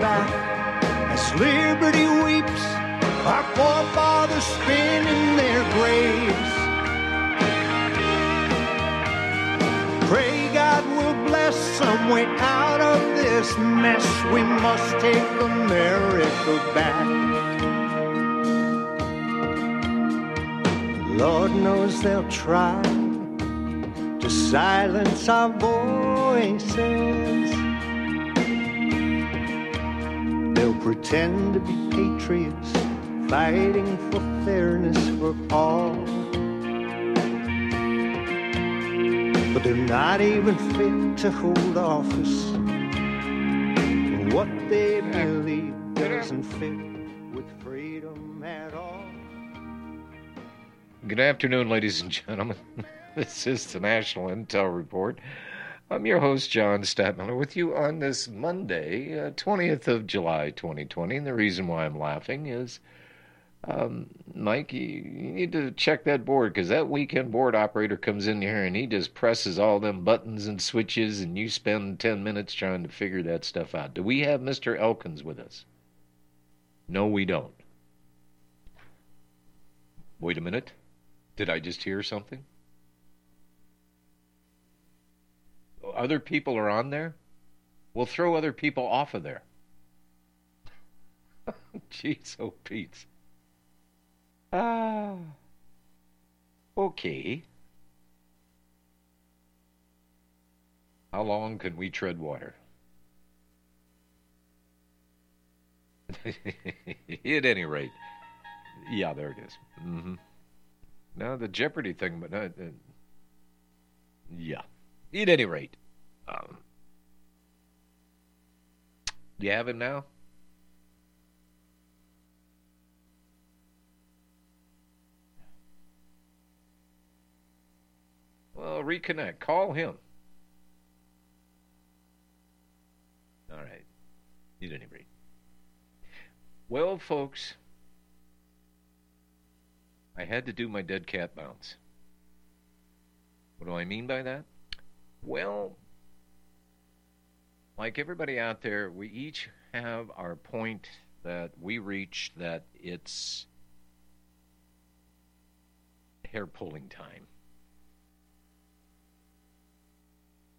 back as liberty weeps, our forefathers spin in their graves. Pray God will bless some way out of this mess. We must take America back. Lord knows they'll try to silence our voices. Pretend to be patriots, fighting for fairness for all. But they're not even fit to hold office. What they believe doesn't fit with freedom at all. Good afternoon, ladies and gentlemen. This is the National Intel Report. I'm your host, John Stadtmiller, with you on this Monday, uh, 20th of July, 2020. And the reason why I'm laughing is, um, Mike, you, you need to check that board because that weekend board operator comes in here and he just presses all them buttons and switches, and you spend 10 minutes trying to figure that stuff out. Do we have Mr. Elkins with us? No, we don't. Wait a minute. Did I just hear something? Other people are on there? We'll throw other people off of there. Jeez, oh Pete. Ah. Okay. How long can we tread water? At any rate. Yeah, there it is. Mm-hmm. Now the Jeopardy thing, but not. Uh, yeah. At any rate, um, do you have him now. Well, reconnect. Call him. All right. You didn't rate. Well, folks. I had to do my dead cat bounce. What do I mean by that? Well, like everybody out there, we each have our point that we reach that it's hair pulling time.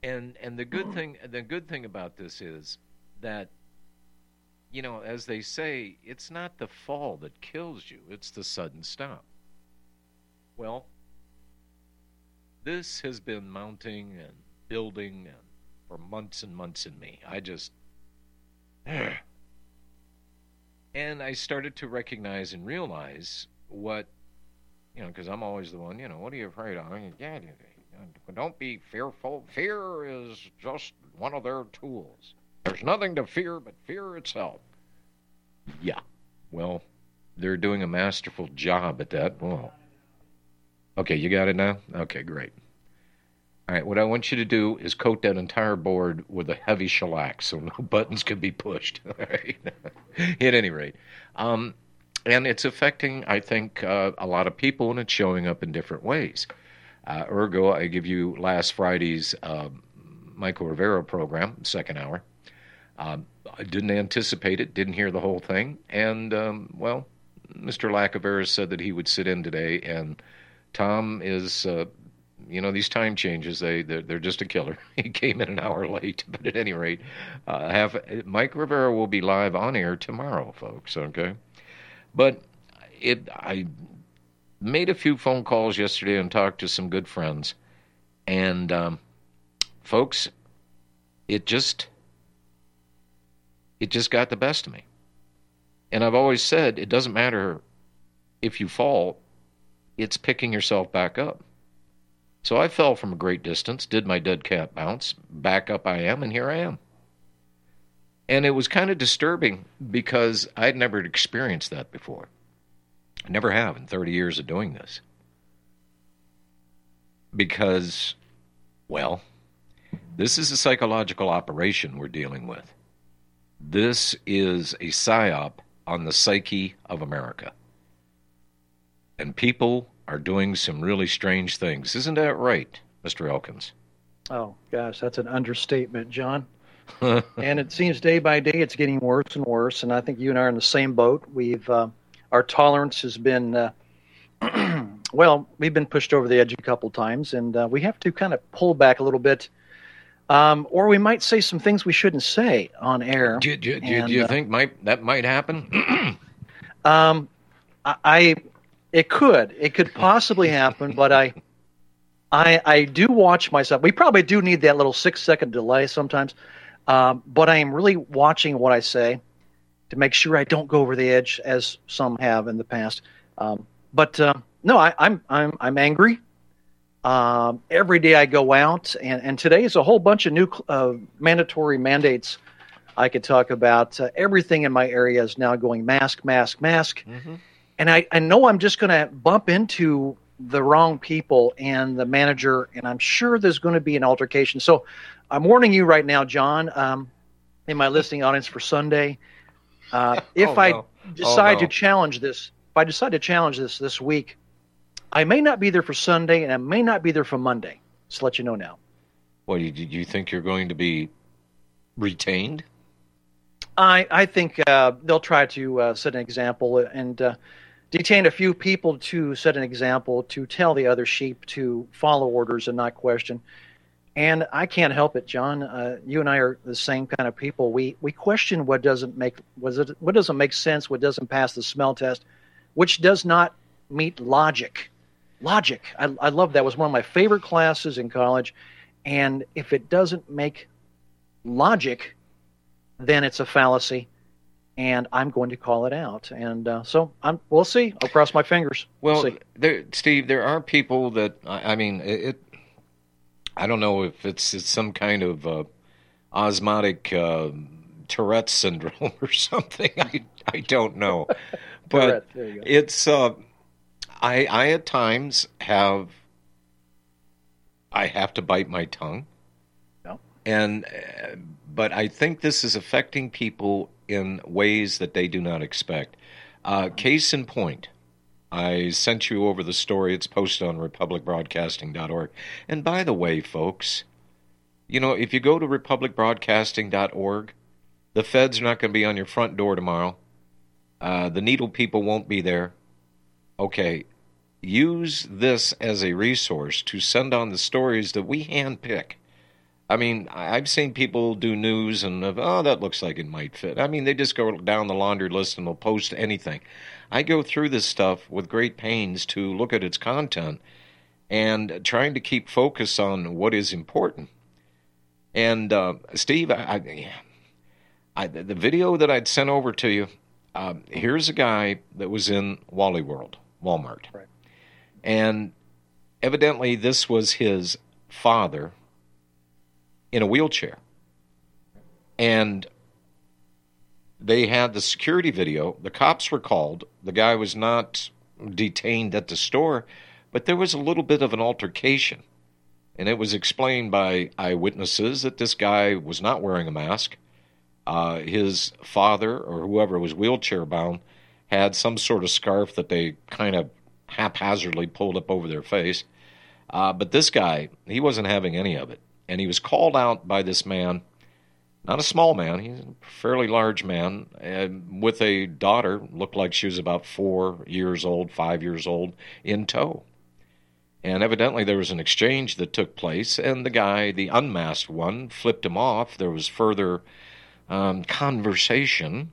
And and the good thing the good thing about this is that you know, as they say, it's not the fall that kills you, it's the sudden stop. Well, this has been mounting and building and for months and months in me. I just and I started to recognize and realize what you know, because I'm always the one, you know, what are you afraid of? Yeah, don't be fearful. Fear is just one of their tools. There's nothing to fear but fear itself. Yeah. Well, they're doing a masterful job at that. Well, okay, you got it now? Okay, great. All right, what I want you to do is coat that entire board with a heavy shellac so no buttons can be pushed. All right. At any rate. Um, and it's affecting, I think, uh, a lot of people, and it's showing up in different ways. Uh, ergo, I give you last Friday's uh, Michael Rivero program, second hour. Um, I didn't anticipate it, didn't hear the whole thing, and um, well, Mr. Lackaveras said that he would sit in today, and Tom is uh, you know these time changes they they're, they're just a killer. he came in an hour late, but at any rate, uh, Mike Rivero will be live on air tomorrow, folks. Okay, but it I made a few phone calls yesterday and talked to some good friends, and um, folks, it just it just got the best of me. And I've always said it doesn't matter if you fall, it's picking yourself back up. So I fell from a great distance, did my dead cat bounce, back up I am, and here I am. And it was kind of disturbing because I'd never experienced that before. I never have in 30 years of doing this. Because, well, this is a psychological operation we're dealing with. This is a psyop on the psyche of America. And people are doing some really strange things. Isn't that right, Mr. Elkins? Oh, gosh, that's an understatement, John. and it seems day by day it's getting worse and worse. And I think you and I are in the same boat. We've uh, our tolerance has been uh, well, we've been pushed over the edge a couple times, and uh, we have to kind of pull back a little bit. Um, or we might say some things we shouldn't say on air. Do, do, do, and, do you uh, think might that might happen? um, I, I, it could, it could possibly happen, but I, I, I do watch myself. We probably do need that little six second delay sometimes, um, but I am really watching what I say to make sure I don't go over the edge, as some have in the past. Um, but uh, no, I, I'm I'm I'm angry. Um, every day I go out, and, and today is a whole bunch of new uh, mandatory mandates I could talk about. Uh, everything in my area is now going mask, mask, mask. Mm-hmm. And I, I know I'm just going to bump into the wrong people and the manager, and I'm sure there's going to be an altercation. So I'm warning you right now, John, um, in my listening audience for Sunday. Uh, if oh, I no. decide oh, no. to challenge this, if I decide to challenge this this week, I may not be there for Sunday, and I may not be there for Monday. Just let you know now. Well, do you think you're going to be retained? I I think uh, they'll try to uh, set an example and uh, detain a few people to set an example to tell the other sheep to follow orders and not question. And I can't help it, John. Uh, you and I are the same kind of people. We we question what doesn't make it what doesn't make sense, what doesn't pass the smell test, which does not meet logic logic. I, I love that. It was one of my favorite classes in college. And if it doesn't make logic, then it's a fallacy, and I'm going to call it out. And uh, so I'm, we'll see. I'll cross my fingers. Well, we'll there, Steve, there are people that I, I mean, it, it, I don't know if it's, it's some kind of uh, osmotic uh, Tourette syndrome or something. I I don't know, but it's uh, I, I at times have I have to bite my tongue. No. And uh, but I think this is affecting people in ways that they do not expect. Uh, case in point, I sent you over the story. It's posted on republicbroadcasting.org. And by the way, folks, you know, if you go to republicbroadcasting.org, the feds are not going to be on your front door tomorrow. Uh, the needle people won't be there okay, use this as a resource to send on the stories that we handpick. I mean, I've seen people do news and, oh, that looks like it might fit. I mean, they just go down the laundry list and they'll post anything. I go through this stuff with great pains to look at its content and trying to keep focus on what is important. And uh, Steve, I, I, I, the video that I'd sent over to you, uh, here's a guy that was in Wally World. Walmart. Right. And evidently, this was his father in a wheelchair. And they had the security video. The cops were called. The guy was not detained at the store, but there was a little bit of an altercation. And it was explained by eyewitnesses that this guy was not wearing a mask. Uh, his father, or whoever was wheelchair bound, had some sort of scarf that they kind of haphazardly pulled up over their face. Uh, but this guy, he wasn't having any of it. And he was called out by this man, not a small man, he's a fairly large man, and with a daughter, looked like she was about four years old, five years old, in tow. And evidently there was an exchange that took place, and the guy, the unmasked one, flipped him off. There was further um, conversation,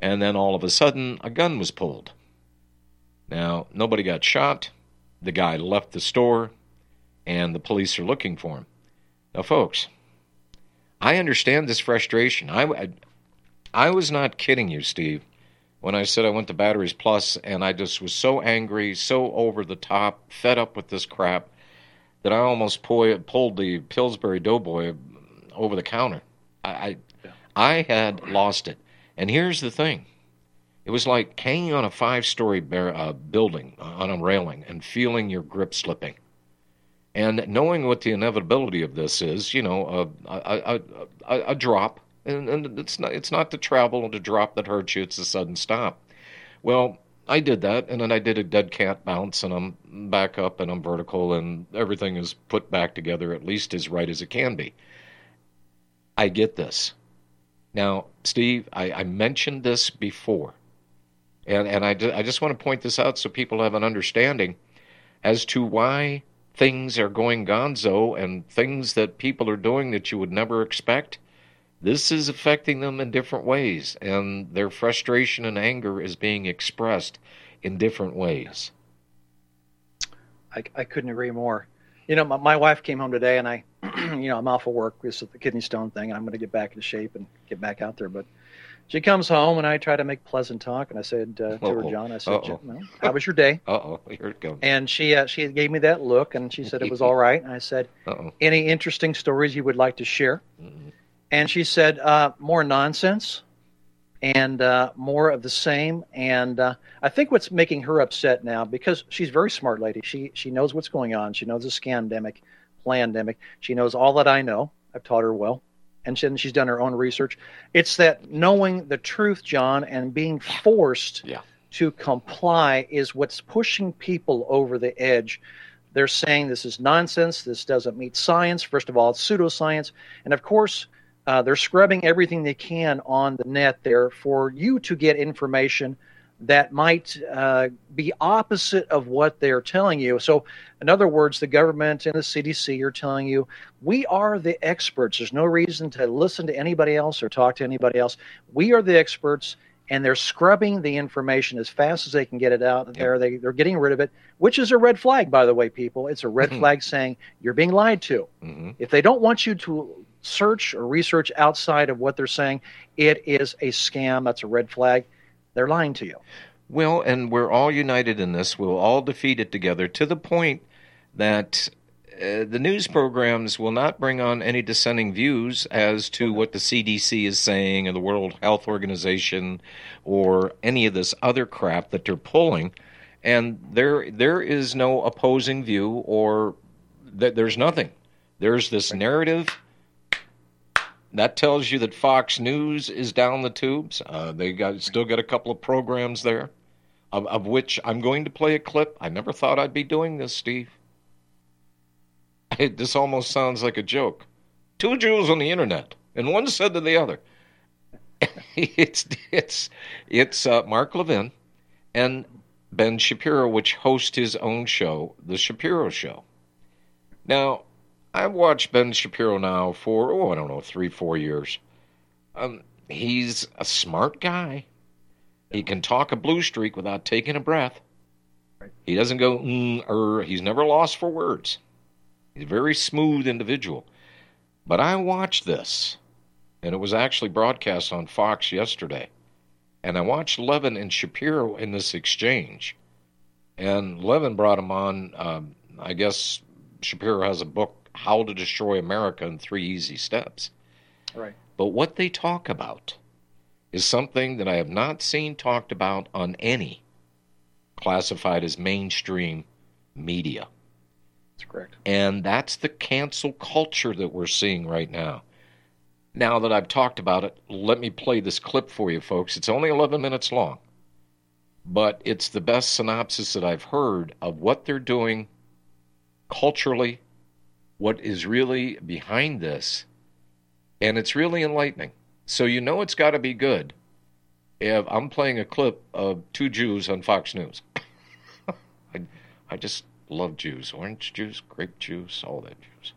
and then all of a sudden a gun was pulled. Now, nobody got shot. The guy left the store, and the police are looking for him. Now, folks, I understand this frustration. I, I, I was not kidding you, Steve, when I said I went to Batteries Plus and I just was so angry, so over the top, fed up with this crap that I almost pull, pulled the Pillsbury Doughboy over the counter. I, I, I had lost it. And here's the thing it was like hanging on a five story uh, building on a railing and feeling your grip slipping. And knowing what the inevitability of this is, you know, a, a, a, a drop, and, and it's not it's not the travel and the drop that hurts you; it's the sudden stop. Well, I did that, and then I did a dead cat bounce, and I'm back up, and I'm vertical, and everything is put back together at least as right as it can be. I get this. Now, Steve, I, I mentioned this before, and and I, I just want to point this out so people have an understanding as to why things are going gonzo and things that people are doing that you would never expect, this is affecting them in different ways, and their frustration and anger is being expressed in different ways. I, I couldn't agree more. You know, my, my wife came home today, and I, you know, I'm off of work with the kidney stone thing, and I'm going to get back into shape and get back out there. But she comes home and I try to make pleasant talk, and I said uh, to her, John, I said, well, "How was your day?" Uh oh, here it goes. And she uh, she gave me that look, and she said it was all right. And I said, Uh-oh. "Any interesting stories you would like to share?" Mm-hmm. And she said, uh, "More nonsense." And uh, more of the same, and uh, I think what's making her upset now because she's a very smart lady. She she knows what's going on. She knows the scandemic, pandemic. She knows all that I know. I've taught her well and she, she's done her own research. It's that knowing the truth, John, and being forced yeah. to comply is what's pushing people over the edge. They're saying this is nonsense. This doesn't meet science. First of all, it's pseudoscience. And of course, uh, they're scrubbing everything they can on the net there for you to get information that might uh, be opposite of what they're telling you. So, in other words, the government and the CDC are telling you we are the experts. There's no reason to listen to anybody else or talk to anybody else. We are the experts, and they're scrubbing the information as fast as they can get it out yep. there. They, they're getting rid of it, which is a red flag, by the way, people. It's a red mm-hmm. flag saying you're being lied to. Mm-hmm. If they don't want you to search or research outside of what they're saying, it is a scam. That's a red flag they're lying to you. Well, and we're all united in this. We'll all defeat it together to the point that uh, the news programs will not bring on any dissenting views as to what the CDC is saying or the World Health Organization or any of this other crap that they're pulling. And there, there is no opposing view, or that there's nothing. There's this narrative that tells you that Fox News is down the tubes. Uh, they got still got a couple of programs there, of, of which I'm going to play a clip. I never thought I'd be doing this, Steve. It, this almost sounds like a joke. Two Jews on the internet, and one said to the other. it's it's it's uh, Mark Levin and Ben Shapiro, which host his own show, The Shapiro Show. Now, I've watched Ben Shapiro now for, oh, I don't know, three, four years. Um, he's a smart guy. He can talk a blue streak without taking a breath. He doesn't go, mm, er, he's never lost for words. He's a very smooth individual. But I watched this, and it was actually broadcast on Fox yesterday. And I watched Levin and Shapiro in this exchange. And Levin brought him on, um, I guess Shapiro has a book how to destroy America in three easy steps. Right. But what they talk about is something that I have not seen talked about on any classified as mainstream media. That's correct. And that's the cancel culture that we're seeing right now. Now that I've talked about it, let me play this clip for you, folks. It's only 11 minutes long, but it's the best synopsis that I've heard of what they're doing culturally what is really behind this, and it's really enlightening. So you know it's got to be good if I'm playing a clip of two Jews on Fox News. I, I just Love juice, orange juice, grape juice, all that juice.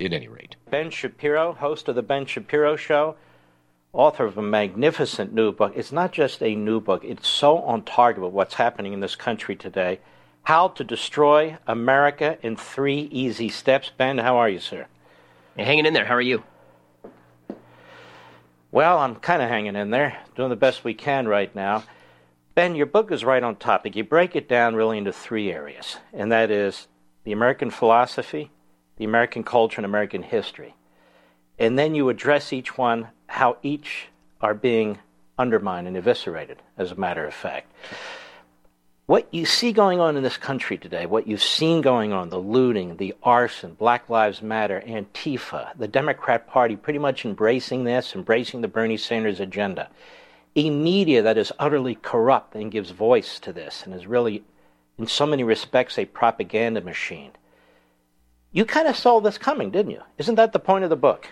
At any rate, Ben Shapiro, host of the Ben Shapiro Show, author of a magnificent new book. It's not just a new book; it's so on target with what's happening in this country today. How to Destroy America in Three Easy Steps. Ben, how are you, sir? Hey, hanging in there. How are you? Well, I'm kind of hanging in there, doing the best we can right now. Ben, your book is right on topic. You break it down really into three areas, and that is the American philosophy, the American culture, and American history. And then you address each one, how each are being undermined and eviscerated, as a matter of fact what you see going on in this country today, what you've seen going on, the looting, the arson, Black Lives Matter, Antifa, the Democrat Party pretty much embracing this, embracing the Bernie Sanders agenda, a media that is utterly corrupt and gives voice to this and is really, in so many respects, a propaganda machine. You kind of saw this coming, didn't you? Isn't that the point of the book?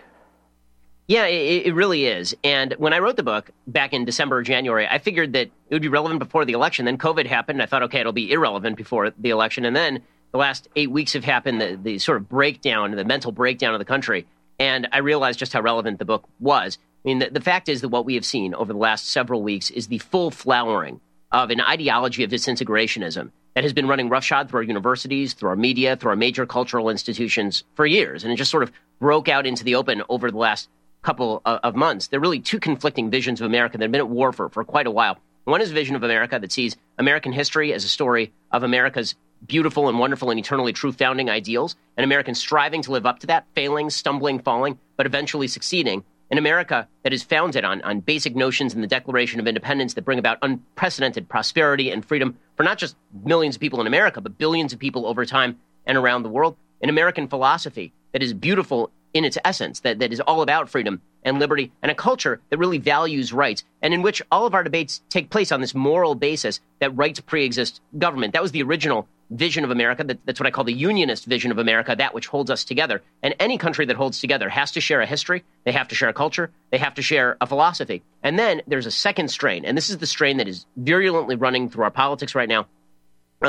Yeah, it, it, really is. And when I wrote the book back in December or January, I figured that it would be relevant before the election. Then COVID happened. I thought, okay, it'll be irrelevant before the election. And then the last eight weeks have happened, the, the sort of breakdown, the mental breakdown of the country. And I realized just how relevant the book was. I mean, the, the fact is that what we have seen over the last several weeks is the full flowering of an ideology of disintegrationism that has been running roughshod through our universities, through our media, through our major cultural institutions for years. And it just sort of broke out into the open over the last couple of months. There are really two conflicting visions of America that have been at war for, for quite a while. One is a vision of America that sees American history as a story of America's beautiful and wonderful and eternally true founding ideals, and Americans striving to live up to that, failing, stumbling, falling, but eventually succeeding. An America that is founded on, on basic notions in the Declaration of Independence that bring about unprecedented prosperity and freedom for not just millions of people in America, but billions of people over time and around the world. An American philosophy that is beautiful in its essence, that, that is all about freedom and liberty and a culture that really values rights and in which all of our debates take place on this moral basis that rights preexist government. That was the original vision of America. That, that's what I call the unionist vision of America, that which holds us together. And any country that holds together has to share a history, they have to share a culture, they have to share a philosophy. And then there's a second strain, and this is the strain that is virulently running through our politics right now.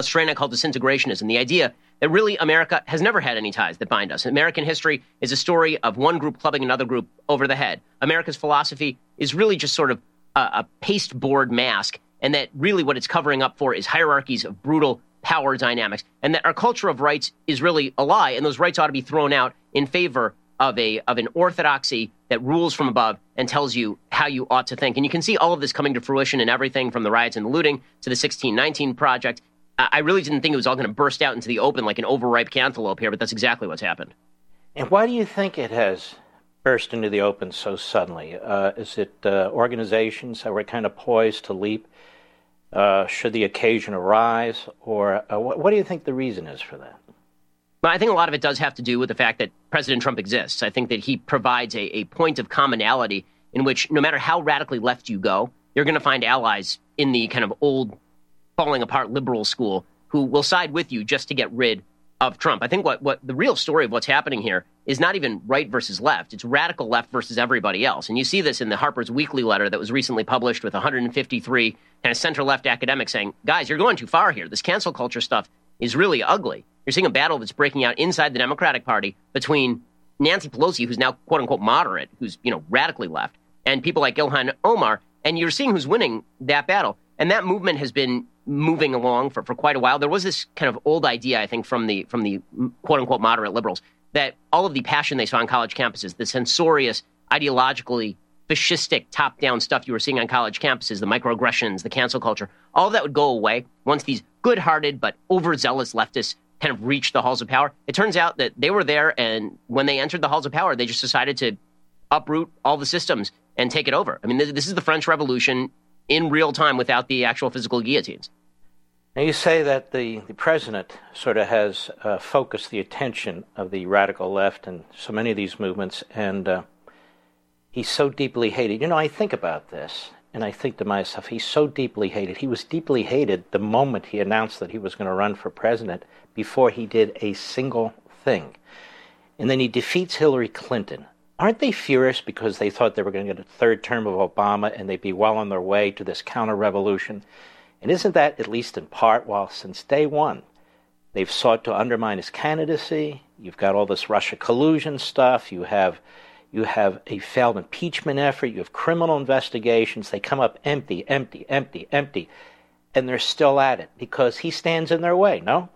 Strain I call disintegrationism, the idea that really America has never had any ties that bind us. American history is a story of one group clubbing another group over the head. America's philosophy is really just sort of a, a pasteboard mask, and that really what it's covering up for is hierarchies of brutal power dynamics, and that our culture of rights is really a lie, and those rights ought to be thrown out in favor of a of an orthodoxy that rules from above and tells you how you ought to think. And you can see all of this coming to fruition in everything from the riots and the looting to the 1619 project I really didn't think it was all going to burst out into the open like an overripe cantaloupe here, but that's exactly what's happened. And why do you think it has burst into the open so suddenly? Uh, is it uh, organizations that were kind of poised to leap? Uh, should the occasion arise? Or uh, what, what do you think the reason is for that? Well, I think a lot of it does have to do with the fact that President Trump exists. I think that he provides a, a point of commonality in which no matter how radically left you go, you're going to find allies in the kind of old falling apart liberal school who will side with you just to get rid of Trump. I think what, what the real story of what's happening here is not even right versus left. It's radical left versus everybody else. And you see this in the Harper's Weekly letter that was recently published with 153 kind of center left academics saying, guys, you're going too far here. This cancel culture stuff is really ugly. You're seeing a battle that's breaking out inside the Democratic Party between Nancy Pelosi, who's now quote unquote moderate, who's, you know, radically left, and people like Ilhan Omar. And you're seeing who's winning that battle. And that movement has been moving along for, for quite a while. There was this kind of old idea, I think, from the from the mm, quote unquote moderate liberals that all of the passion they saw on college campuses, the censorious, ideologically fascistic top down stuff you were seeing on college campuses, the microaggressions, the cancel culture, all that would go away once these good hearted but overzealous leftists kind of reached the halls of power. It turns out that they were there, and when they entered the halls of power, they just decided to uproot all the systems and take it over. I mean, this, this is the French Revolution in real time without the actual physical guillotines. Now, you say that the, the president sort of has uh, focused the attention of the radical left and so many of these movements, and uh, he's so deeply hated. You know, I think about this, and I think to myself, he's so deeply hated. He was deeply hated the moment he announced that he was going to run for president before he did a single thing. And then he defeats Hillary Clinton, aren't they furious because they thought they were going to get a third term of Obama and they'd be well on their way to this counter revolution? And isn't that, at least in part, while since day one, They've sought to undermine his candidacy. You've got all this Russia collusion stuff. You have you have a failed impeachment effort. You have criminal investigations. They come up empty, empty, empty, empty, and they're still at it because he stands in their way. No.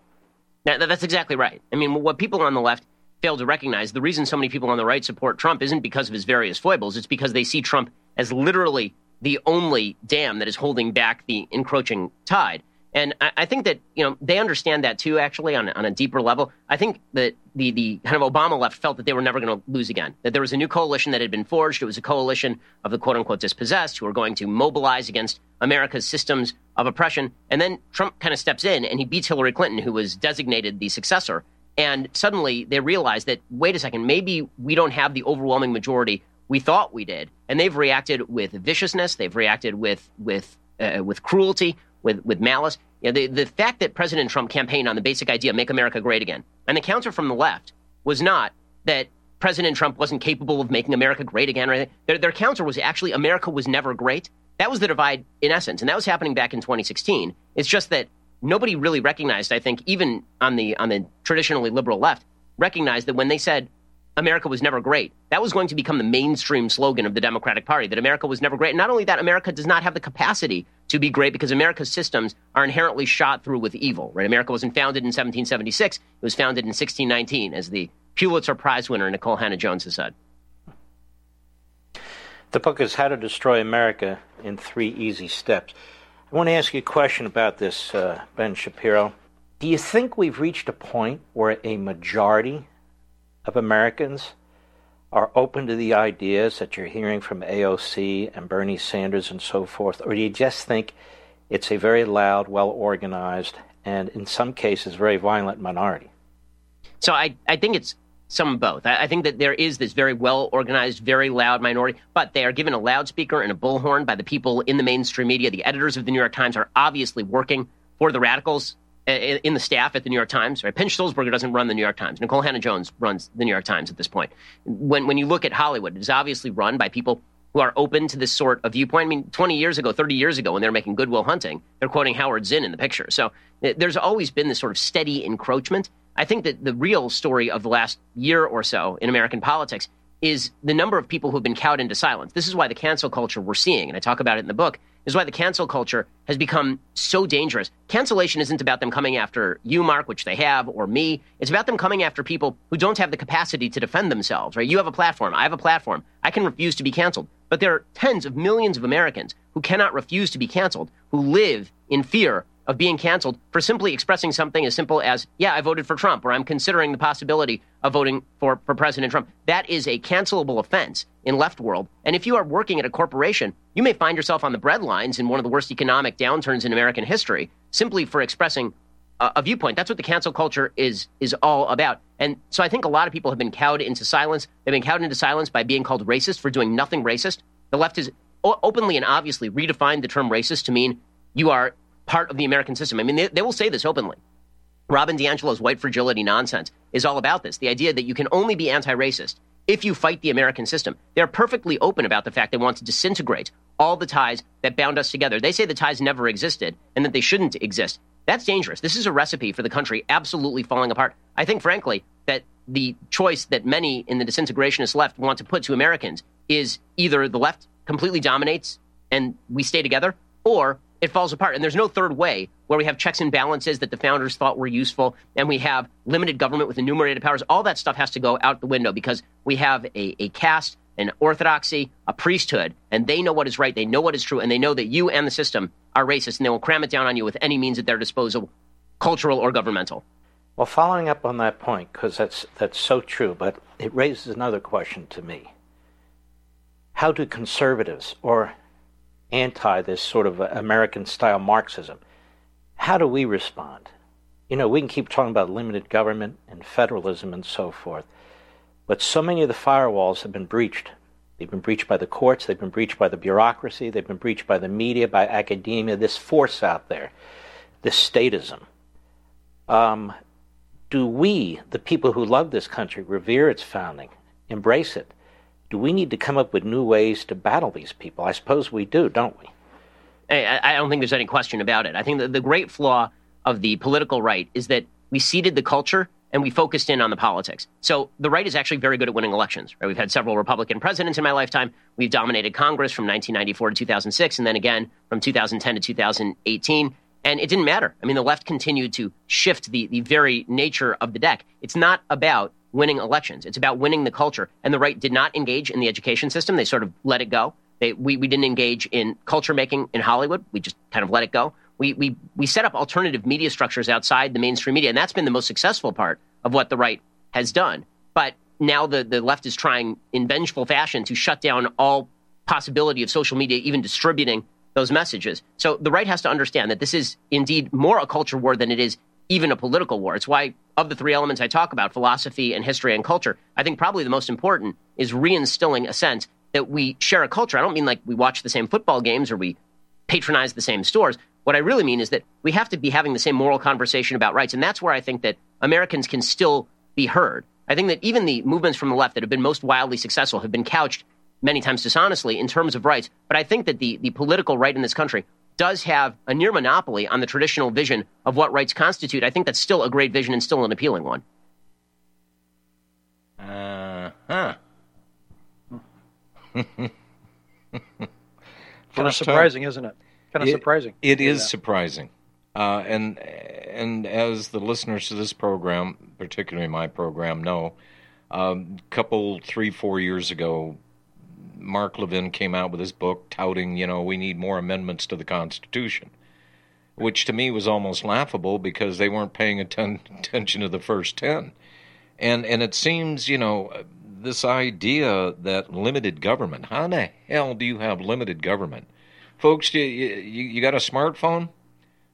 Now, that's exactly right. I mean, what people on the left fail to recognize, the reason so many people on the right support Trump isn't because of his various foibles. It's because they see Trump as literally the only dam that is holding back the encroaching tide. And I, I, think that you know they understand that too. Actually, on on a deeper level, I think that the the kind of Obama left felt that they were never going to lose again. That there was a new coalition that had been forged. It was a coalition of the quote unquote dispossessed who were going to mobilize against America's systems of oppression. And then Trump kind of steps in and he beats Hillary Clinton, who was designated the successor. And suddenly they realize that wait a second, maybe we don't have the overwhelming majority we thought we did. And they've reacted with viciousness. They've reacted with with uh, with cruelty with, with malice. You know, the, the fact that President Trump campaigned on the basic idea, make America great again, and the counter from the left was not that President Trump wasn't capable of making America great again or anything. Their, their counter was actually America was never great. That was the divide in essence, and that was happening back in 2016. It's just that nobody really recognized, I think, even on the on the traditionally liberal left, recognized that when they said America was never great. That was going to become the mainstream slogan of the Democratic Party that America was never great. And not only that, America does not have the capacity to be great because America's systems are inherently shot through with evil. Right? America wasn't founded in 1776; it was founded in 1619, as the Pulitzer Prize winner Nicole Hannah-Jones has said. The book is How to Destroy America in Three Easy Steps. I want to ask you a question about this, uh, Ben Shapiro. Do you think we've reached a point where a majority of Americans are open to the ideas that you're hearing from AOC and Bernie Sanders and so forth? Or do you just think it's a very loud, well organized, and in some cases, very violent minority? So I, I think it's some both. I, I think that there is this very well organized, very loud minority, but they are given a loudspeaker and a bullhorn by the people in the mainstream media. The editors of the New York Times are obviously working for the radicals in the staff at the New York Times. Right? Pinch Sulzberger doesn't run the New York Times. Nicole Hannah-Jones runs the New York Times at this point. When when you look at Hollywood, it is obviously run by people who are open to this sort of viewpoint. I mean, 20 years ago, 30 years ago, when they're making Good Will Hunting, they're quoting Howard Zinn in the picture. So eh, there's always been this sort of steady encroachment. I think that the real story of the last year or so in American politics is the number of people who have been cowed into silence. This is why the cancel culture we're seeing, and I talk about it in the book, is why the cancel culture has become so dangerous. Cancellation isn't about them coming after you, Mark, which they have, or me. It's about them coming after people who don't have the capacity to defend themselves, right? You have a platform. I have a platform. I can refuse to be canceled. But there are tens of millions of Americans who cannot refuse to be canceled, who live in fear of being canceled for simply expressing something as simple as, yeah, I voted for Trump, or I'm considering the possibility of voting for, for President Trump. That is a cancelable offense in left world. And if you are working at a corporation, you may find yourself on the breadlines in one of the worst economic downturns in American history simply for expressing a, a viewpoint. That's what the cancel culture is is all about. And so I think a lot of people have been cowed into silence. They've been cowed into silence by being called racist for doing nothing racist. The left has openly and obviously redefined the term racist to mean you are part of the American system. I mean, they, they will say this openly. Robin DiAngelo's white fragility nonsense is all about this the idea that you can only be anti racist if you fight the American system. They're perfectly open about the fact they want to disintegrate all the ties that bound us together. They say the ties never existed and that they shouldn't exist. That's dangerous. This is a recipe for the country absolutely falling apart. I think, frankly, that the choice that many in the disintegrationist left want to put to Americans is either the left completely dominates and we stay together, or it falls apart. And there's no third way where we have checks and balances that the founders thought were useful and we have limited government with enumerated powers. All that stuff has to go out the window because we have a, a caste, an orthodoxy, a priesthood, and they know what is right, they know what is true, and they know that you and the system are racist and they will cram it down on you with any means at their disposal, cultural or governmental. Well, following up on that point, because that's, that's so true, but it raises another question to me. How do conservatives or anti this sort of American style Marxism. How do we respond? You know, we can keep talking about limited government and federalism and so forth, but so many of the firewalls have been breached. They've been breached by the courts, they've been breached by the bureaucracy, they've been breached by the media, by academia, this force out there, this statism. Um, do we, the people who love this country, revere its founding, embrace it? Do we need to come up with new ways to battle these people? I suppose we do, don't we? I, I don't think there's any question about it. I think that the great flaw of the political right is that we ceded the culture and we focused in on the politics. So the right is actually very good at winning elections. Right? We've had several Republican presidents in my lifetime. We've dominated Congress from 1994 to 2006, and then again from 2010 to 2018. And it didn't matter. I mean, the left continued to shift the, the very nature of the deck. It's not about winning elections. It's about winning the culture. And the right did not engage in the education system. They sort of let it go. They, we, we didn't engage in culture making in Hollywood. We just kind of let it go. We, we, we set up alternative media structures outside the mainstream media, and that's been the most successful part of what the right has done. But now the, the left is trying in vengeful fashion to shut down all possibility of social media even distributing those messages. So the right has to understand that this is indeed more a culture war than it is even a political war. It's why, of the three elements I talk about, philosophy and history and culture, I think probably the most important is reinstilling a sense that we share a culture. I don't mean like we watch the same football games or we patronize the same stores. What I really mean is that we have to be having the same moral conversation about rights. And that's where I think that Americans can still be heard. I think that even the movements from the left that have been most wildly successful have been couched many times dishonestly in terms of rights. But I think that the, the political right in this country does have a near monopoly on the traditional vision of what rights constitute. I think that's still a great vision and still an appealing one. Uh huh. kind of surprising, isn't it? Kind of It- surprising. It is Yeah. surprising, uh, and and as the listeners to this program, particularly my program, know, a um, couple three four years ago, Mark Levin came out with his book touting, you know, we need more amendments to the Constitution, which to me was almost laughable because they weren't paying atten- attention to the first ten, and and it seems, you know. This idea that limited government, how in the hell do you have limited government? folks, you, you, you got a smartphone?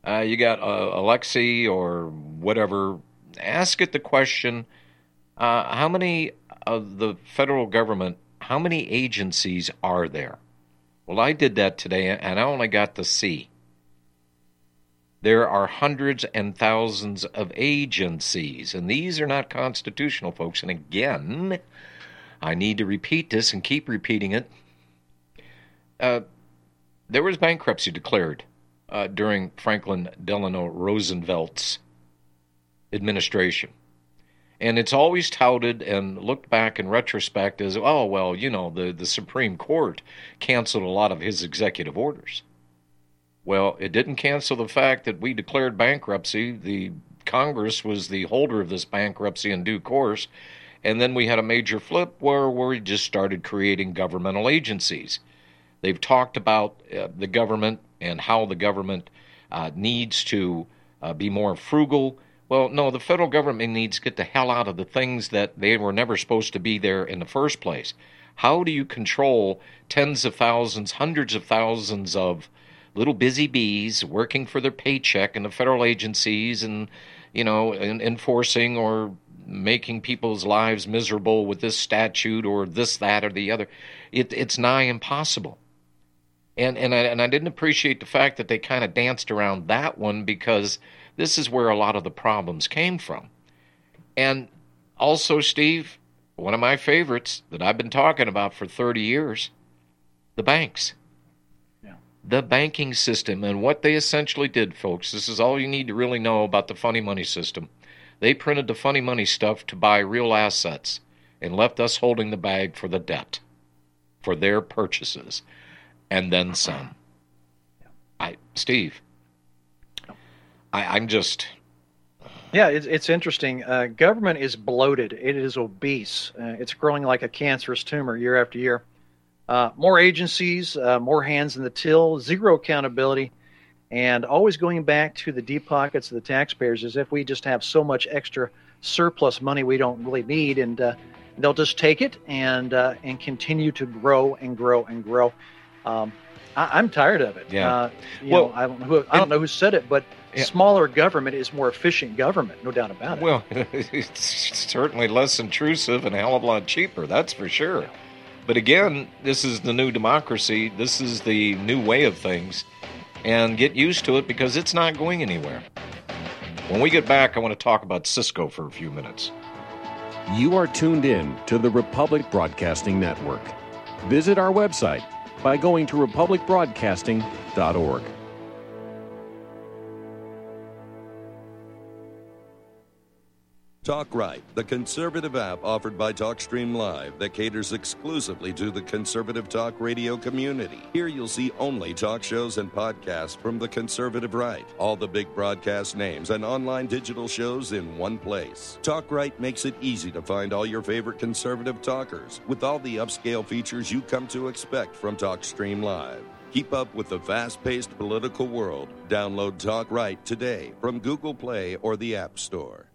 Uh, you got uh, Alexi or whatever? Ask it the question uh, how many of the federal government, how many agencies are there? Well, I did that today and I only got the C. There are hundreds and thousands of agencies, and these are not constitutional, folks. And again, I need to repeat this and keep repeating it. Uh, there was bankruptcy declared uh, during Franklin Delano Roosevelt's administration. And it's always touted and looked back in retrospect as, oh, well, you know, the, the Supreme Court canceled a lot of his executive orders. Well, it didn't cancel the fact that we declared bankruptcy. The Congress was the holder of this bankruptcy in due course. And then we had a major flip where, we just started creating governmental agencies. They've talked about uh, the government and how the government uh, needs to uh, be more frugal. Well, no, the federal government needs to get the hell out of the things that they were never supposed to be there in the first place. How do you control tens of thousands, hundreds of thousands of little busy bees working for their paycheck in the federal agencies and, you know, en- enforcing or making people's lives miserable with this statute or this, that, or the other? It, it's nigh impossible and and I, and I didn't appreciate the fact that they kind of danced around that one because this is where a lot of the problems came from. And also, Steve, one of my favorites that I've been talking about for 30 years, the banks. Yeah. The banking system and what they essentially did, folks. This is all you need to really know about the funny money system. They printed the funny money stuff to buy real assets and left us holding the bag for the debt for their purchases and then some. I, Steve, I, I'm just. Yeah, it's, it's interesting. Uh, government is bloated. It is obese. Uh, it's growing like a cancerous tumor year after year. Uh, more agencies, uh, more hands in the till, zero accountability, and always going back to the deep pockets of the taxpayers as if we just have so much extra surplus money we don't really need, and uh, they'll just take it and uh, and continue to grow and grow and grow. Um, I, I'm tired of it. Yeah. Uh, you Well, know, I don't know who I don't know who said it, but Yeah. smaller government is more efficient government, no doubt about it. Well, it's certainly less intrusive and a hell of a lot cheaper, that's for sure. But again, this is the new democracy. This is the new way of things. And get used to it because it's not going anywhere. When we get back, I want to talk about Cisco for a few minutes. You are tuned in to the Republic Broadcasting Network. Visit our website by going to republicbroadcasting.org. Talk Right, the conservative app offered by TalkStream Live that caters exclusively to the conservative talk radio community. Here you'll see only talk shows and podcasts from the conservative right, all the big broadcast names and online digital shows in one place. Talk Right makes it easy to find all your favorite conservative talkers with all the upscale features you come to expect from TalkStream Live. Keep up with the fast paced political world. Download Talk Right today from Google Play or the App Store.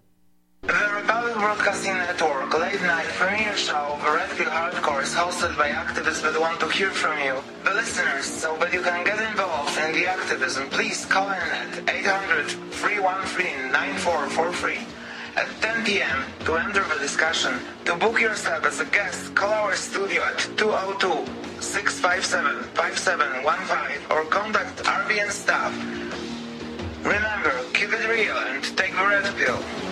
Broadcasting Network late night premiere show of Red Pill Hardcore is hosted by activists that want to hear from you, the listeners, so that you can get involved in the activism. Please call in at 800 313 9443 at 10 p.m. to enter the discussion. To book yourself as a guest, call our studio at 202 657 5715 or contact RBN staff. Remember, keep it real and take the red pill.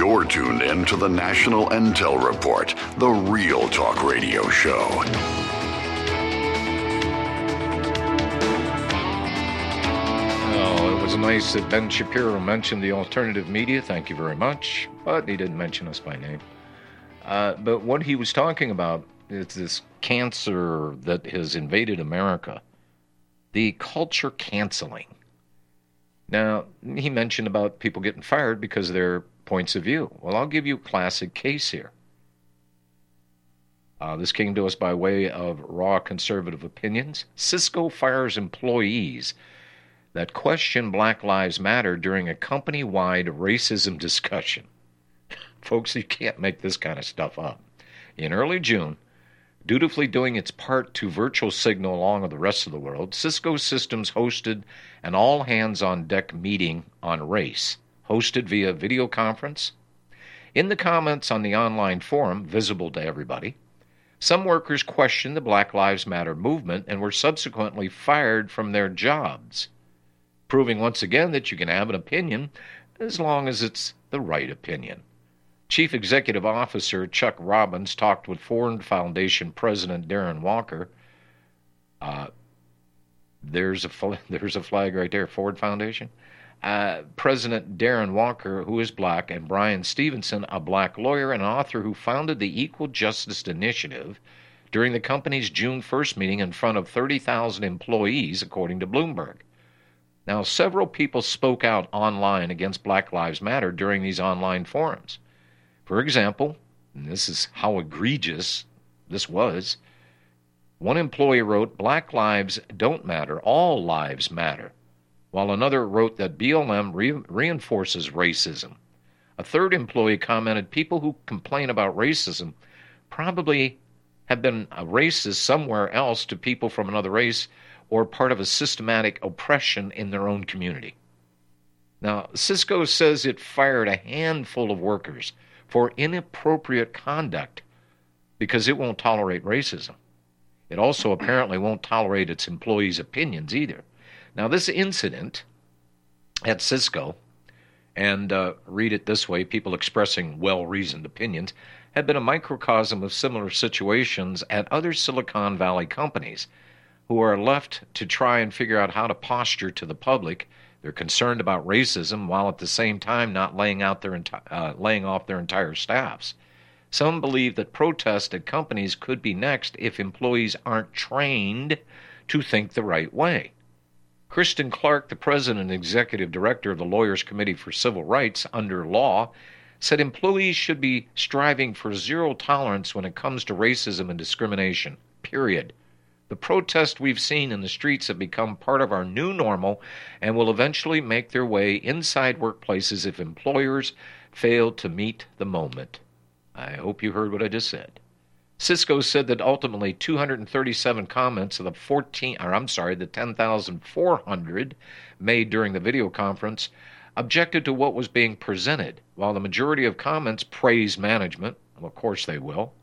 You're tuned in to the National Intel Report, the real talk radio show. Oh, it was nice that Ben Shapiro mentioned the alternative media. Thank you very much. But he didn't mention us by name. Uh, but what he was talking about is this cancer that has invaded America the culture canceling. Now, he mentioned about people getting fired because their points of view. Well, I'll give you a classic case here. Uh, this came to us by way of raw conservative opinions. Cisco fires employees that question Black Lives Matter during a company wide racism discussion. Folks, you can't make this kind of stuff up. In early June, dutifully doing its part to virtual signal along with the rest of the world, Cisco Systems hosted an all hands on deck meeting on race, hosted via video conference. In the comments on the online forum, visible to everybody, some workers questioned the Black Lives Matter movement and were subsequently fired from their jobs, proving once again that you can have an opinion as long as it's the right opinion. Chief Executive Officer Chuck Robbins talked with Ford Foundation President Darren Walker. Uh, there's a there's a flag right there, Ford Foundation. Uh, President Darren Walker, who is black, and Bryan Stevenson, a black lawyer and author who founded the Equal Justice Initiative during the company's June 1st meeting in front of 30,000 employees, according to Bloomberg. Now, several people spoke out online against Black Lives Matter during these online forums. For example, and this is how egregious this was, One employee wrote, Black lives don't matter, all lives matter, while another wrote that BLM re- reinforces racism. A third employee commented, People who complain about racism probably have been a racist somewhere else to people from another race or part of a systematic oppression in their own community. Now, Cisco says it fired a handful of workers for inappropriate conduct because it won't tolerate racism. It also apparently won't tolerate its employees' opinions either. Now, this incident at Cisco, and uh, read it this way people expressing well reasoned opinions, had been a microcosm of similar situations at other Silicon Valley companies who are left to try and figure out how to posture to the public. They're concerned about racism while at the same time not laying out their enti- uh, laying off their entire staffs. Some believe that protests at companies could be next if employees aren't trained to think the right way. Kristen Clarke, the president and executive director of the Lawyers Committee for Civil Rights under law, said employees should be striving for zero tolerance when it comes to racism and discrimination. Period. The protests we've seen in the streets have become part of our new normal and will eventually make their way inside workplaces if employers fail to meet the moment. I hope you heard what I just said. Cisco said that ultimately 237 comments of the 14, or I'm sorry, the 10,400 made during the video conference objected to what was being presented, while the majority of comments praised management. Well, of course they will.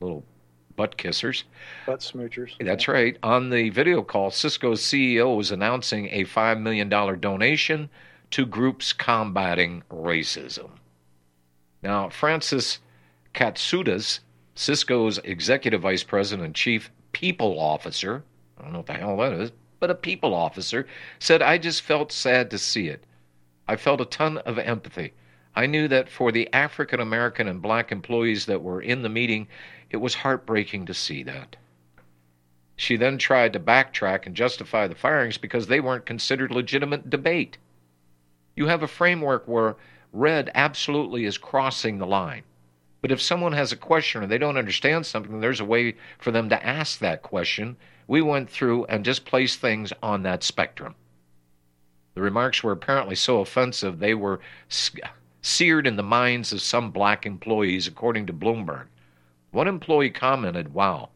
Little butt kissers. Butt smoochers. That's right. On the video call, Cisco's CEO was announcing a $5 million donation to groups combating racism. Now, Francis Katsoudas, Cisco's executive vice president and chief people officer, I don't know what the hell that is, but a people officer, said, I just felt sad to see it. I felt a ton of empathy. I knew that for the African American and black employees that were in the meeting, it was heartbreaking to see that. She then tried to backtrack and justify the firings because they weren't considered legitimate debate. You have a framework where red absolutely is crossing the line. But if someone has a question or they don't understand something, there's a way for them to ask that question. We went through and just placed things on that spectrum. The remarks were apparently so offensive they were seared in the minds of some black employees, according to Bloomberg. One employee commented, Wow,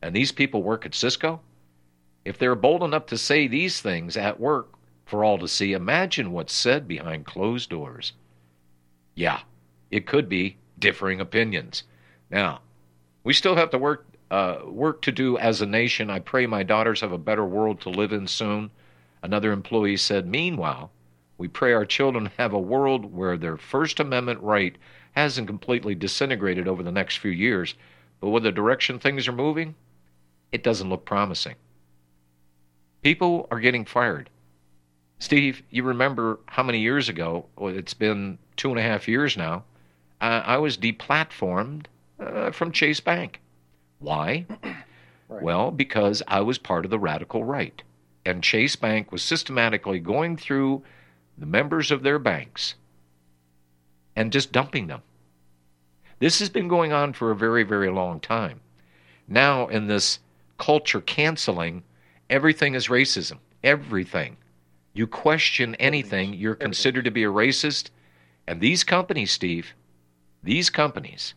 and these people work at Cisco? If they're bold enough to say these things at work for all to see, imagine what's said behind closed doors. Yeah, it could be differing opinions. Now, we still have to work uh, work to do as a nation. I pray my daughters have a better world to live in soon. Another employee said, Meanwhile, we pray our children have a world where their First Amendment right hasn't completely disintegrated over the next few years, but with the direction things are moving, it doesn't look promising. People are getting fired. Steve, you remember how many years ago? Well, it's been two and a half years now uh, I was deplatformed uh, from Chase Bank. Why? right. Well, because I was part of the radical right. And Chase Bank was systematically going through the members of their banks and just dumping them. This has been going on for a very, very long time. Now, in this culture canceling, everything is racism. Everything. You question anything, you're considered to be a racist. And these companies, Steve, these companies,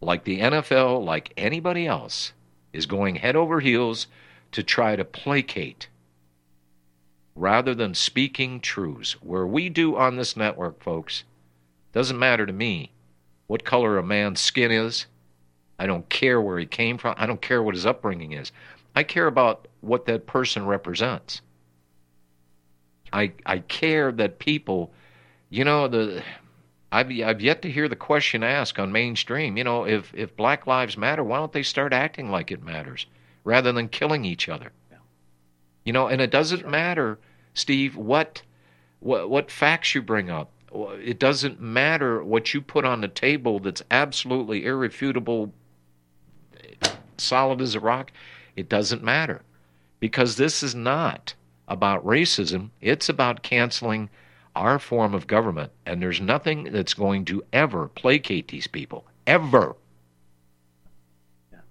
like the NFL, like anybody else, is going head over heels to try to placate rather than speaking truths. Where we do on this network, folks, doesn't matter to me what color a man's skin is. I don't care where he came from. I don't care what his upbringing is. I care about what that person represents. I I care that people, you know, the I've I've yet to hear the question asked on mainstream. You know, if if Black Lives Matter, why don't they start acting like it matters rather than killing each other? Yeah. You know, and it doesn't sure. matter, Steve, what what what facts you bring up. It doesn't matter what you put on the table that's absolutely irrefutable, solid as a rock. It doesn't matter because this is not about racism. It's about canceling our form of government, and there's nothing that's going to ever placate these people. Ever.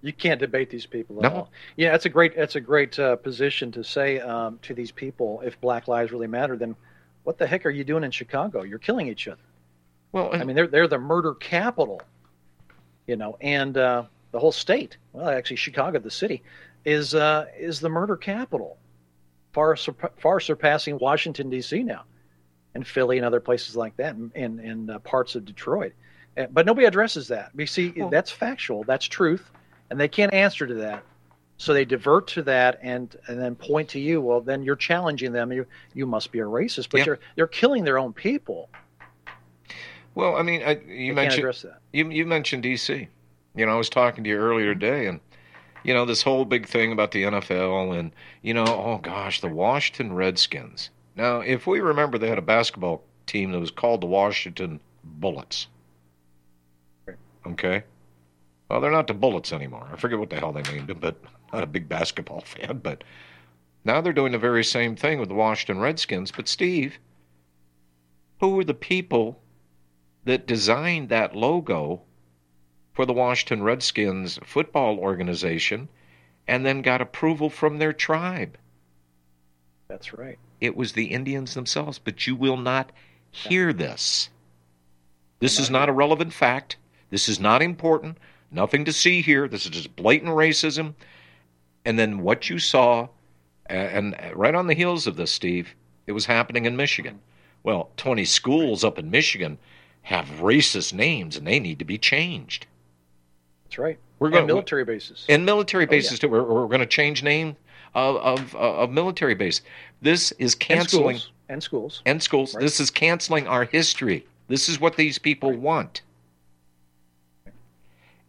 You can't debate these people at No. all. Yeah, that's a great that's a great uh, position to say um, to these people. If Black lives really matter, then what the heck are you doing in Chicago? You're killing each other. Well, I mean, they're they're the murder capital, you know, and uh, the whole state. Well, actually, Chicago, the city, is uh, is the murder capital, far far surpassing Washington D.C. now, and Philly and other places like that, and and, and uh, parts of Detroit. Uh, But nobody addresses that. You see, that's factual. That's truth, and they can't answer to that. So they divert to that and and then point to you. Well, then you're challenging them. You you must be a racist, but Yeah. you're you're killing their own people. Well, I mean, I, you They mentioned you you mentioned DC. You know, I was talking to you earlier today, and you know this whole big thing about the NFL, and you know, oh gosh, the Washington Redskins. Now, if we remember, they had a basketball team that was called the Washington Bullets. Okay. Well, they're not the Bullets anymore. I forget what the hell they named them, but I'm not a big basketball fan. But now they're doing the very same thing with the Washington Redskins. But Steve, who were the people that designed that logo for the Washington Redskins football organization and then got approval from their tribe. That's right. It was the Indians themselves, but you will not hear this. This is not a relevant fact. This is not important. Nothing to see here. This is just blatant racism. And then what you saw, and right on the heels of this, Steve, it was happening in Michigan. Well, 20 schools up in Michigan have racist names and they need to be changed. That's right. We're And going military bases. and military Oh, bases yeah. too. We're, we're going to change name of, of of military base. This is And canceling schools. And schools. and schools. Right. This is canceling our history. This is what these people want.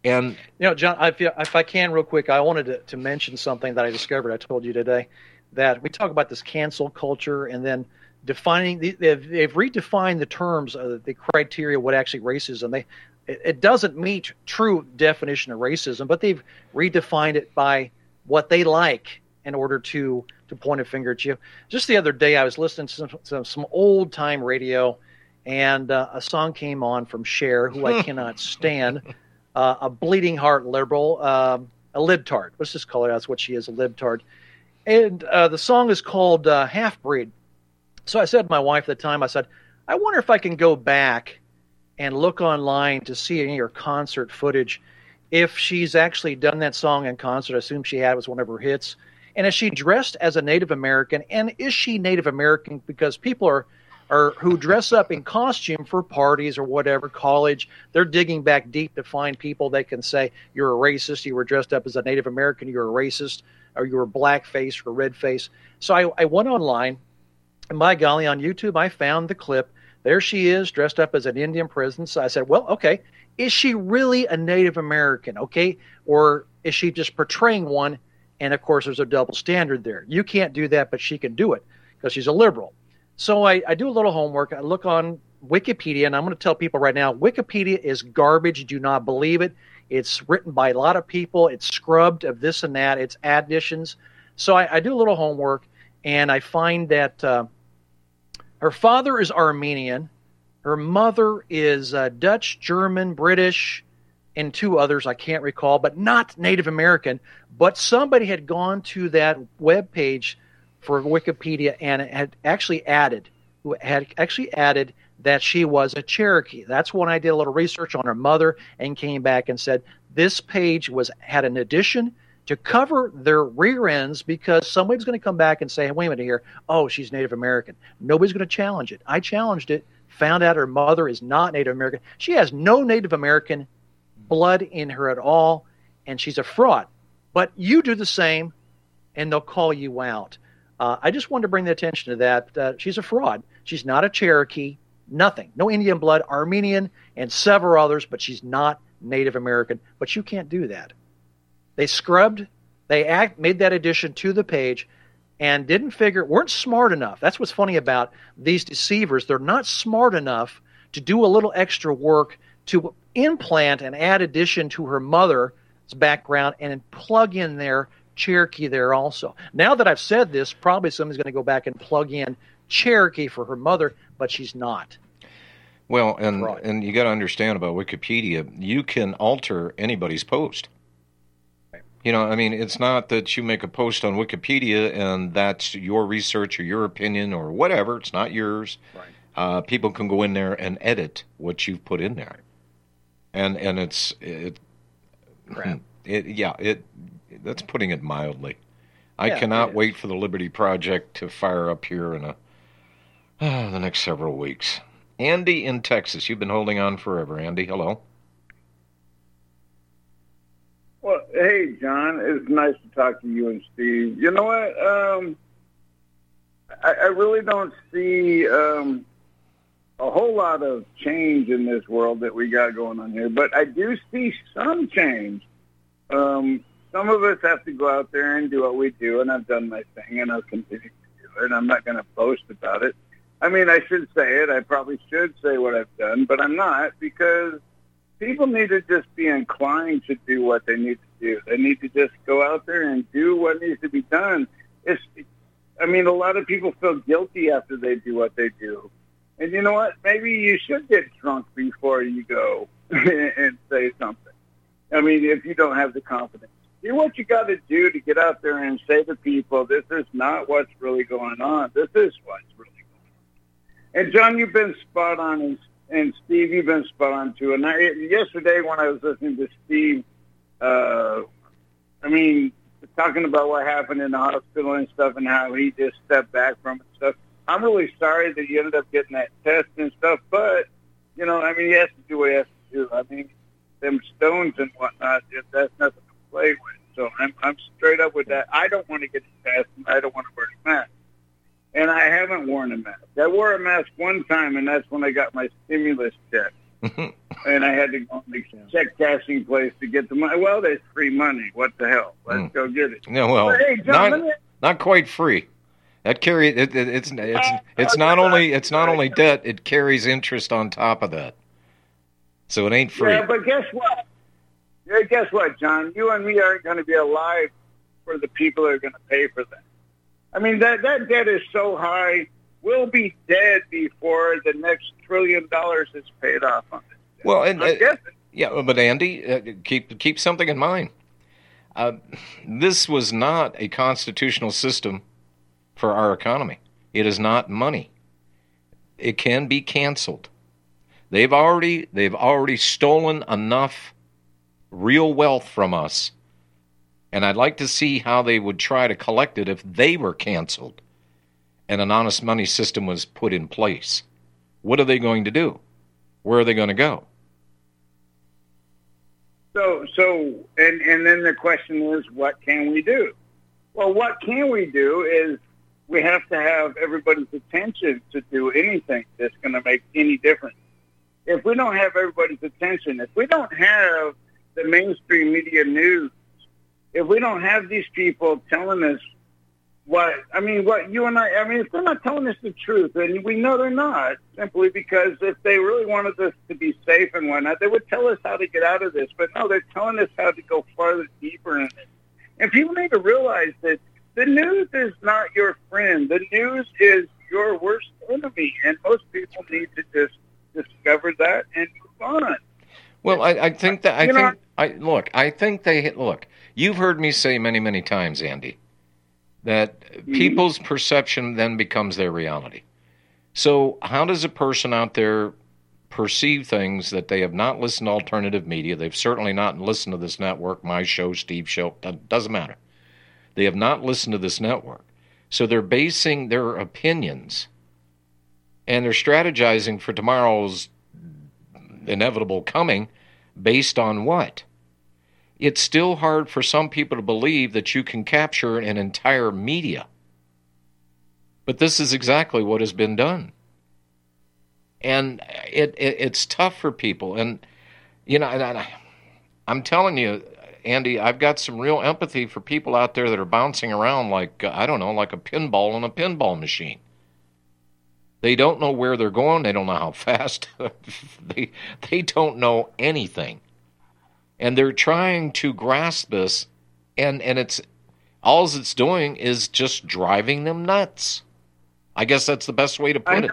And You know, John, if, I can, real quick, I wanted to, to mention something that I discovered. I told you today that we talk about this cancel culture and then defining. They've, they've redefined the terms, uh, the criteria, what actually racism. They it, it doesn't meet true definition of racism, but they've redefined it by what they like in order to to point a finger at you. Just the other day, I was listening to some, some, some old time radio, and uh, a song came on from Cher, who I cannot stand uh, a bleeding heart liberal, um, a libtard. Let's just call her that's what she is, a libtard. And uh, the song is called uh, Half Breed. So I said to my wife at the time, I said, I wonder if I can go back and look online to see any of her concert footage. If she's actually done that song in concert, I assume she had it was one of her hits. And is she dressed as a Native American? And is she Native American? Because people are or who dress up in costume for parties or whatever, college, they're digging back deep to find people that can say you're a racist, you were dressed up as a Native American, you're a racist, or you were blackface or red face. So I, I went online, and by golly, on YouTube, I found the clip. There she is, dressed up as an Indian princess. I said, well, okay, is she really a Native American? Okay, or is she just portraying one? And of course, there's a double standard there. You can't do that, but she can do it because she's a liberal. So I, I do a little homework. I look on Wikipedia, and I'm going to tell people right now Wikipedia is garbage. Do not believe it. It's written by a lot of people, it's scrubbed of this and that, it's additions. So I, I do a little homework, and I find that uh, her father is Armenian, her mother is uh, Dutch, German, British, and two others I can't recall, but not Native American. But somebody had gone to that web page for Wikipedia and had actually added had actually added that she was a Cherokee. That's when I did a little research on her mother and came back and said this page was had an addition to cover their rear ends because somebody's going to come back and say, hey, wait a minute here, oh, she's Native American. Nobody's going to challenge it. I challenged it, found out her mother is not Native American. She has no Native American blood in her at all, and she's a fraud. But you do the same, and they'll call you out. Uh, I just wanted to bring the attention to that. Uh, she's a fraud. She's not a Cherokee, nothing. No Indian blood, Armenian, and several others, but she's not Native American. But you can't do that. They scrubbed, they act, made that addition to the page, and didn't figure, weren't smart enough. That's what's funny about these deceivers. They're not smart enough to do a little extra work to implant and add addition to her mother's background and plug in their Cherokee there also. Now that I've said this, probably somebody's going to go back and plug in Cherokee for her mother, but she's not. Well, and and you got to understand about Wikipedia, you can alter anybody's post. You know, I mean, it's not that you make a post on Wikipedia and that's your research or your opinion or whatever. It's not yours. Right. Uh, people can go in there and edit what you've put in there, and and it's it, Crap. it yeah it that's putting it mildly. I Yeah, cannot wait for the Liberty Project to fire up here in a uh, the next several weeks. Andy in Texas, you've been holding on forever. Andy, hello. Well, hey, John, it's nice to talk to you and Steve. You know what? Um, I, I really don't see um, a whole lot of change in this world that we got going on here, but I do see some change. Um, some of us have to go out there and do what we do, and I've done my thing, and I'll continue to do it. I'm not going to boast about it. I mean, I should say it. I probably should say what I've done, but I'm not because people need to just be inclined to do what they need to do. They need to just go out there and do what needs to be done. It's, I mean, a lot of people feel guilty after they do what they do. And you know what? Maybe you should get drunk before you go and say something. I mean, if you don't have the confidence. Do what you got to do to get out there and say to people, this is not what's really going on. This is what's really going on. And John, you've been spot on, and, and Steve, you've been spot on too. And I, yesterday when I was listening to Steve, uh, I mean, talking about what happened in the hospital and stuff and how he just stepped back from it and stuff. I'm really sorry that you ended up getting that test and stuff, but, you know, I mean, he has to do what he has to do. I mean, them stones and whatnot, that's nothing to play with. So I'm, I'm straight up with that. I don't want to get the test and I don't want to wear a mask. And I haven't worn a mask. I wore a mask one time, and that's when I got my stimulus check. and I had to go to the check cashing place to get the money. Well, there's free money. What the hell? Let's Mm. go get it. Yeah, well, But, hey, John, not not quite free. That carry it, it, it's it's it's not only it's not only debt; it carries interest on top of that. So it ain't free. Yeah, but guess what? Yeah, guess what, John? You and me aren't going to be alive for the people that are going to pay for that. I mean, that that debt is so high. We'll be dead before the next trillion dollars is paid off on it. Well, and uh, yeah, but Andy, uh, keep keep something in mind. Uh, this was not a constitutional system for our economy. It is not money. It can be canceled. They've already they've already stolen enough real wealth from us, and I'd like to see how they would try to collect it if they were canceled and an honest money system was put in place. What are they going to do? Where are they going to go? So, so, and and then the question is, what can we do? Well, what can we do is we have to have everybody's attention to do anything that's going to make any difference. If we don't have everybody's attention, if we don't have the mainstream media news, if we don't have these people telling us what I mean, what you and I, I mean, if they're not telling us the truth, and we know they're not, simply because if they really wanted us to be safe and whatnot, they would tell us how to get out of this. But no, they're telling us how to go farther deeper in it. And people need to realize that the news is not your friend. The news is your worst enemy, and most people need to just discover that and move on. Well, I, I think that I You know- think I look. I think they look. You've heard me say many, many times, Andy, that Mm-hmm. people's perception then becomes their reality. So, how does a person out there perceive things that they have not listened to alternative media? They've certainly not listened to this network, my show, Steve's show. do- Doesn't matter. They have not listened to this network, so they're basing their opinions and they're strategizing for tomorrow's inevitable coming based on what? It's still hard for some people to believe that you can capture an entire media. But this is exactly what has been done. And it, it it's tough for people. And, you know, and I, I'm telling you, Andy, I've got some real empathy for people out there that are bouncing around like, uh, I don't know, like a pinball in a pinball machine. They don't know where they're going. They don't know how fast. they they don't know anything, and they're trying to grasp this, and and it's all it's doing is just driving them nuts. I guess that's the best way to put it.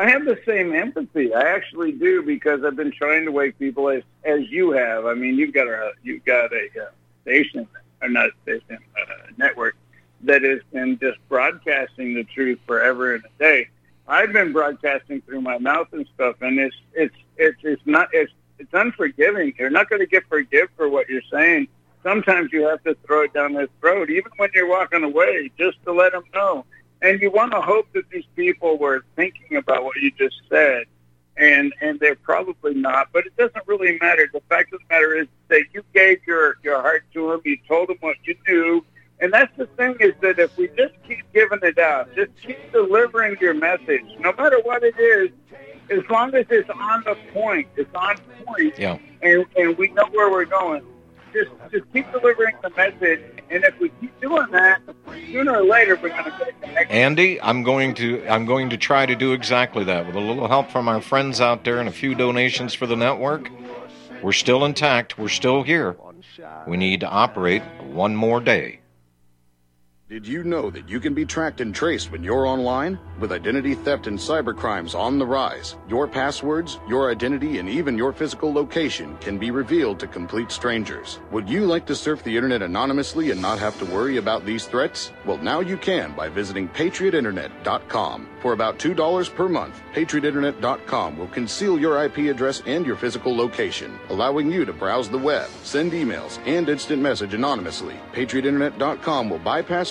I have the same empathy. I actually do because I've been trying to wake people as as you have. I mean, you've got a you've got a uh, station or not station, uh, network that has been just broadcasting the truth forever and a day. I've been broadcasting through my mouth and stuff, and it's it's it's it's not it's it's unforgiving. You're not going to get forgive for what you're saying. Sometimes you have to throw it down their throat, even when you're walking away, just to let them know. And you want to hope that these people were thinking about what you just said, and and they're probably not. But it doesn't really matter. The fact of the matter is that you gave your your heart to them. You told them what you knew and that's the thing is that if we just keep giving it out, just keep delivering your message, no matter what it is, as long as it's on the point, it's on point, Yeah. and, and we know where we're going. Just just keep delivering the message, and if we keep doing that, sooner or later we're going to get a connection. Andy, I'm going to I'm going to try to do exactly that with a little help from our friends out there and a few donations for the network. We're still intact. We're still here. We need to operate one more day. Did you know that you can be tracked and traced when you're online? With identity theft and cybercrimes on the rise, your passwords, your identity, and even your physical location can be revealed to complete strangers. Would you like to surf the internet anonymously and not have to worry about these threats? Well, now you can by visiting patriotinternet.com. For about $2 per month, patriotinternet.com will conceal your IP address and your physical location, allowing you to browse the web, send emails, and instant message anonymously. Patriotinternet.com will bypass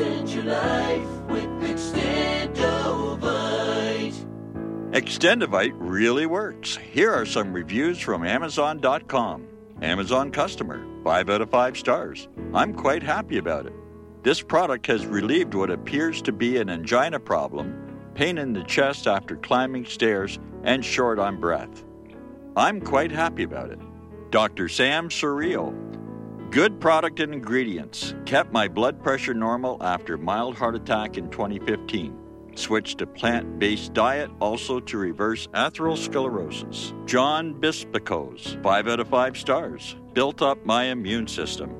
Extend your life with Extendovite. Extendovite really works. Here are some reviews from Amazon.com. Amazon customer, 5 out of 5 stars. I'm quite happy about it. This product has relieved what appears to be an angina problem, pain in the chest after climbing stairs, and short on breath. I'm quite happy about it. Dr. Sam Surreal. Good product and ingredients. Kept my blood pressure normal after mild heart attack in 2015. Switched to plant based diet also to reverse atherosclerosis. John Bispicos, 5 out of 5 stars. Built up my immune system.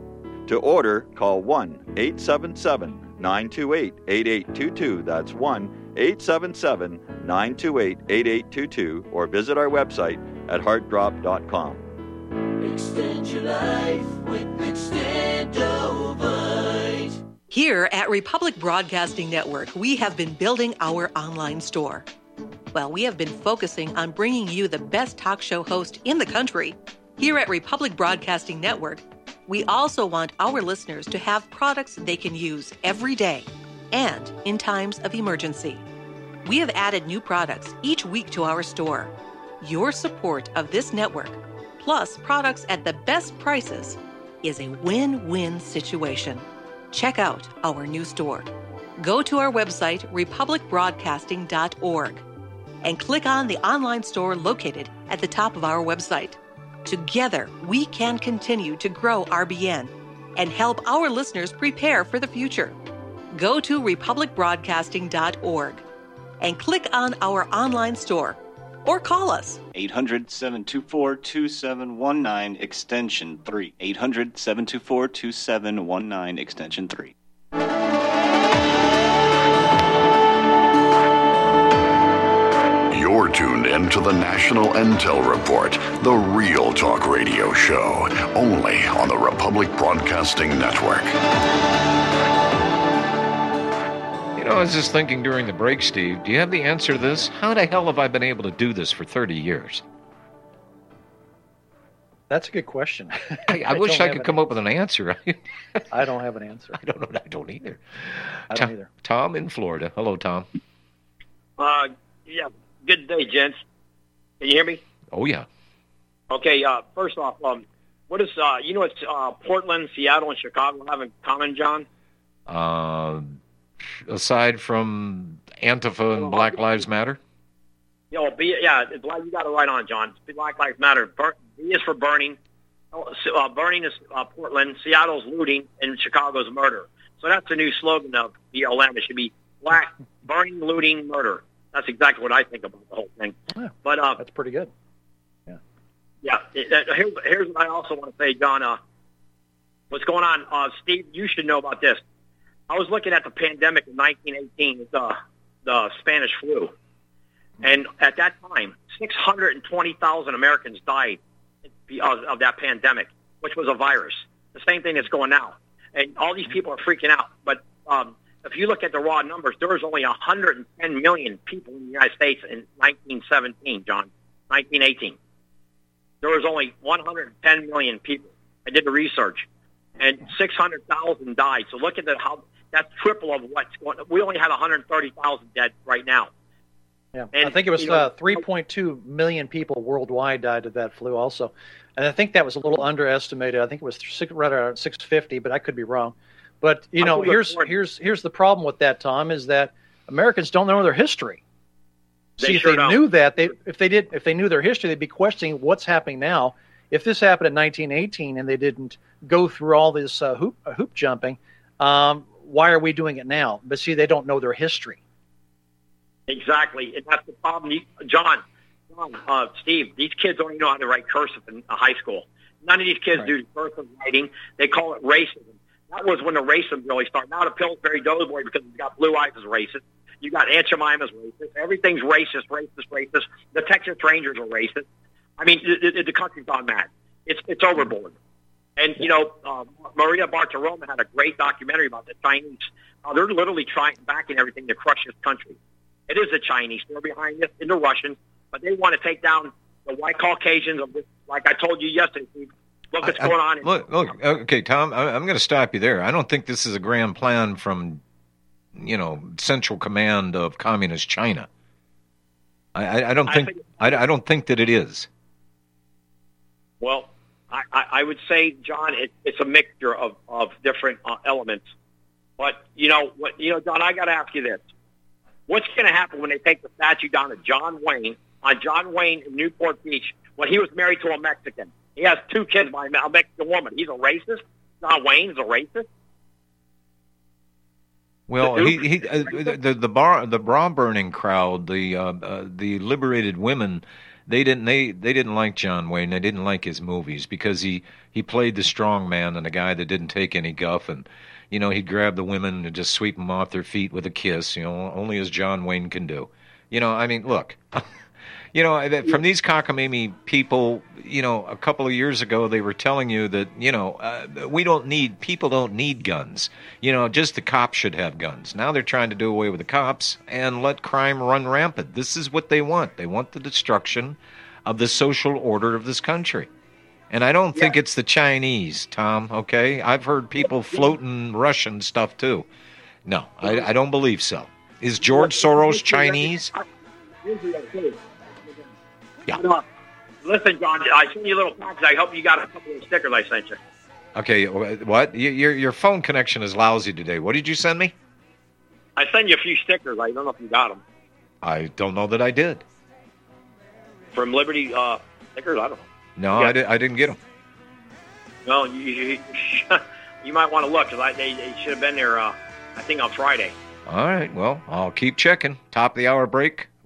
To order, call 1 877 928 8822. That's 1 877 928 8822 or visit our website at heartdrop.com. Extend your life with Extendovite. Here at Republic Broadcasting Network, we have been building our online store. Well, we have been focusing on bringing you the best talk show host in the country. Here at Republic Broadcasting Network, we also want our listeners to have products they can use every day and in times of emergency. We have added new products each week to our store. Your support of this network, plus products at the best prices, is a win win situation. Check out our new store. Go to our website, republicbroadcasting.org, and click on the online store located at the top of our website. Together, we can continue to grow RBN and help our listeners prepare for the future. Go to republicbroadcasting.org and click on our online store or call us 800 724 2719 extension 3. 800 724 2719 extension 3. You're tuned in to the National Intel Report, the real talk radio show, only on the Republic Broadcasting Network. You know, I was just thinking during the break, Steve, do you have the answer to this? How the hell have I been able to do this for 30 years? That's a good question. I, I, wish I could an come up with an answer. I don't have an answer. I don't know. I don't either. I don't Tom, either. Tom in Florida. Hello, Tom. Uh, yeah. Good day, gents. Can you hear me? Oh, yeah. Okay. Uh, first off, um, what is uh, you know, it's uh, Portland, Seattle, and Chicago have in common, John? Uh, aside from Antifa and Black Lives Matter? You know, B, yeah, it's you got it right on, John. Black Lives Matter. Bur- B is for burning. Uh, burning is uh, Portland. Seattle's looting, and Chicago's murder. So that's the new slogan of BLM. It should be black burning, looting, murder. That's exactly what I think about the whole thing. Yeah, but uh, that's pretty good. Yeah. It, uh, here's, here's what I also want to say, John. Uh, what's going on? Uh, Steve, you should know about this. I was looking at the pandemic in 1918, the, the Spanish flu. And at that time, 620,000 Americans died of, of that pandemic, which was a virus. The same thing that's going now. And all these people are freaking out. But um, if you look at the raw numbers, there was only 110 million people in the United States in 1917, John, 1918 there was only 110 million people. I did the research, and 600,000 died. So look at the, how that's triple of what's going. We only have 130,000 dead right now. Yeah, And, I think it was uh, 3.2 million people worldwide died of that flu, also, and I think that was a little underestimated. I think it was six, right around 650, but I could be wrong. But you know, think it was here's here's here's the problem with that, Tom, is that Americans don't know their history. They See, sure if they don't. knew that, they if they did if they knew their history, they'd be questioning what's happening now. If this happened in 1918 and they didn't go through all this uh, hoop uh, hoop jumping, um, why are we doing it now? But see, they don't know their history. Exactly, and that's the problem. You, John, John, uh, Steve, these kids don't even know how to write cursive in high school. None of these kids do cursive writing. They call it racism. That was when the racism really started. Now the Pillsbury Doughboy, because he's got blue eyes, is racist. You got Aunt Jemima's racist. Everything's racist, racist, racist. The Texas Rangers are racist. I mean, the, the, the country's gone mad. It's it's overboard. And you know, uh, Maria Bartiromo had a great documentary about the Chinese. Uh, they're literally trying backing everything to crush this country. It is the Chinese. They're behind this, and the Russians, but they want to take down the white Caucasians of this. Like I told you yesterday. Look what's I- going on. In, Look, look. Okay, Tom, I, I'm going to stop you there. I don't think this is a grand plan from, you know, Central Command of Communist China. I, I, I don't I think, think- I, I don't think that it is. Well, I, I, I would say, John, it, it's a mixture of, of different uh, elements. But you know, what you know, John, I got to ask you this: What's going to happen when they take the statue down to John Wayne on John Wayne in Newport Beach when he was married to a Mexican? He has two kids by a Mexican woman. He's a racist. John Wayne's a racist. Well, he, he uh, the the the, bar, the bra burning crowd, the uh, uh, the liberated women, they didn't they they didn't like John Wayne. They didn't like his movies because he he played the strong man and a guy that didn't take any guff and. You know, he'd grab the women and just sweep them off their feet with a kiss. You know, only as John Wayne can do. You know, I mean, look, you know, from these cockamamie people, you know, a couple of years ago they were telling you that, you know, uh, we don't need people don't need guns. You know, just the cops should have guns. Now they're trying to do away with the cops and let crime run rampant. This is what they want. They want the destruction of the social order of this country. And I don't think it's the Chinese, Tom, okay? I've heard people floating Russian stuff too. No, I, I don't believe so. Is George Soros Chinese? Yeah. Listen, John, I sent you a little package. I hope you got a couple of stickers I sent you. Okay, what? Your your phone connection is lousy today. What did you send me? I sent you a few stickers. I don't know if you got them I don't know that I did. from Liberty uh, stickers. I don't know. No, Yeah. I, di- I didn't get them. No, you you, you might want to look because they, they should have been there. Uh, I think on Friday. All right, well, I'll keep checking. Top of the hour break.